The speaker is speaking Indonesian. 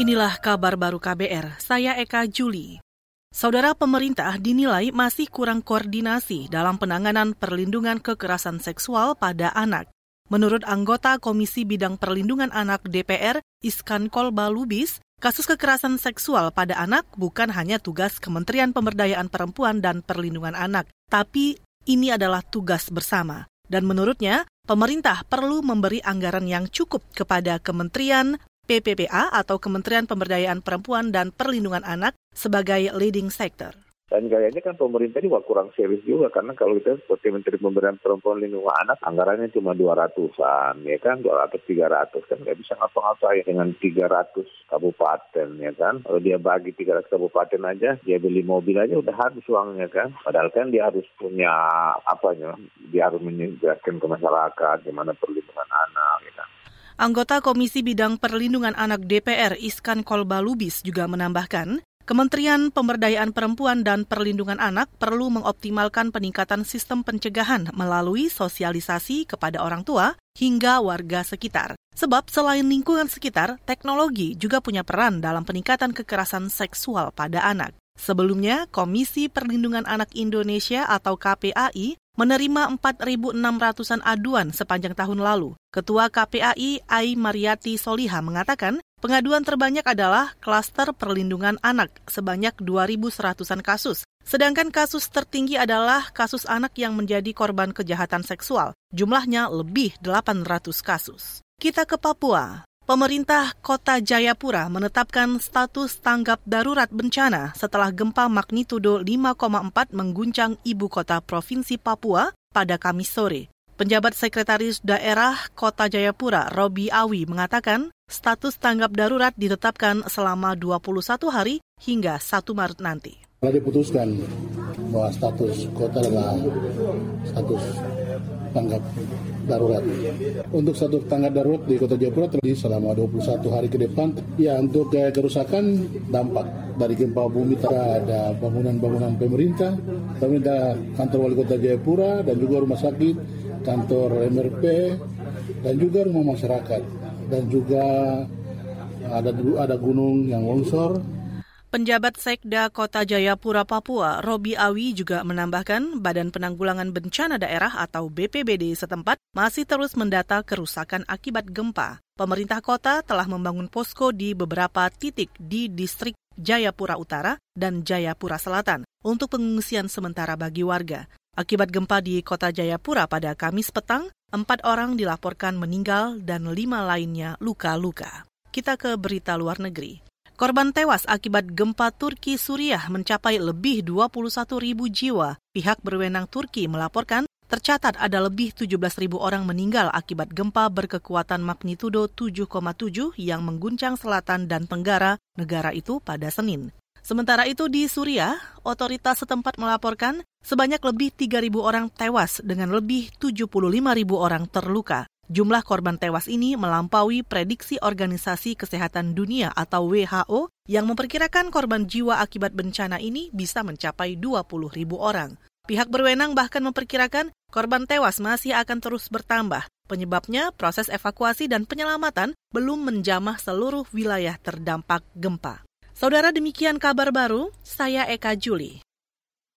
Inilah kabar baru KBR, saya Eka Juli. Saudara pemerintah dinilai masih kurang koordinasi dalam penanganan perlindungan kekerasan seksual pada anak. Menurut anggota Komisi Bidang Perlindungan Anak DPR, Iskan Kolbalubis, kasus kekerasan seksual pada anak bukan hanya tugas Kementerian Pemberdayaan Perempuan dan Perlindungan Anak, tapi ini adalah tugas bersama. Dan menurutnya, pemerintah perlu memberi anggaran yang cukup kepada kementerian, PPPA atau Kementerian Pemberdayaan Perempuan dan Perlindungan Anak sebagai leading sector. Dan kayaknya kan pemerintah ini wah kurang serius juga karena kalau kita seperti Menteri Pemberdayaan Perempuan Lindungan Anak anggarannya cuma 200-an ya kan? 200 300 kan? Nggak bisa ngapa-ngapain dengan 300 kabupaten ya kan? Kalau dia bagi 300 kabupaten aja dia beli mobil aja udah habis uangnya kan? Padahal kan dia harus punya apa ya dia harus menjelaskan ke masyarakat gimana perlindungan Anggota Komisi Bidang Perlindungan Anak DPR Iskan Kolbalubis juga menambahkan, Kementerian Pemberdayaan Perempuan dan Perlindungan Anak perlu mengoptimalkan peningkatan sistem pencegahan melalui sosialisasi kepada orang tua hingga warga sekitar. Sebab selain lingkungan sekitar, teknologi juga punya peran dalam peningkatan kekerasan seksual pada anak. Sebelumnya, Komisi Perlindungan Anak Indonesia atau KPAI menerima 4.600-an aduan sepanjang tahun lalu. Ketua KPAI Ai Mariati Soliha mengatakan pengaduan terbanyak adalah klaster perlindungan anak sebanyak 2.100-an kasus. Sedangkan kasus tertinggi adalah kasus anak yang menjadi korban kejahatan seksual. Jumlahnya lebih 800 kasus. Kita ke Papua. Pemerintah Kota Jayapura menetapkan status tanggap darurat bencana setelah gempa magnitudo 5,4 mengguncang ibu kota Provinsi Papua pada Kamis sore. Penjabat Sekretaris Daerah Kota Jayapura, Robi Awi, mengatakan status tanggap darurat ditetapkan selama 21 hari hingga 1 Maret nanti. Telah diputuskan bahwa status kota adalah status tanggap darurat. Untuk satu tanggap darurat di Kota Jayapura terjadi selama 21 hari ke depan. Ya, untuk kerusakan dampak dari gempa bumi ada bangunan-bangunan pemerintah, pemerintah kantor wali kota Jayapura dan juga rumah sakit, kantor MRP dan juga rumah masyarakat dan juga ada ada gunung yang longsor Penjabat Sekda Kota Jayapura, Papua, Robi Awi juga menambahkan Badan Penanggulangan Bencana Daerah atau BPBD setempat masih terus mendata kerusakan akibat gempa. Pemerintah kota telah membangun posko di beberapa titik di distrik Jayapura Utara dan Jayapura Selatan untuk pengungsian sementara bagi warga. Akibat gempa di kota Jayapura pada Kamis petang, empat orang dilaporkan meninggal dan lima lainnya luka-luka. Kita ke berita luar negeri. Korban tewas akibat gempa Turki Suriah mencapai lebih 21 ribu jiwa. Pihak berwenang Turki melaporkan tercatat ada lebih 17 ribu orang meninggal akibat gempa berkekuatan magnitudo 7,7 yang mengguncang selatan dan tenggara negara itu pada Senin. Sementara itu di Suriah, otoritas setempat melaporkan sebanyak lebih 3.000 orang tewas dengan lebih 75.000 orang terluka. Jumlah korban tewas ini melampaui prediksi Organisasi Kesehatan Dunia atau WHO yang memperkirakan korban jiwa akibat bencana ini bisa mencapai 20 ribu orang. Pihak berwenang bahkan memperkirakan korban tewas masih akan terus bertambah. Penyebabnya proses evakuasi dan penyelamatan belum menjamah seluruh wilayah terdampak gempa. Saudara demikian kabar baru, saya Eka Juli.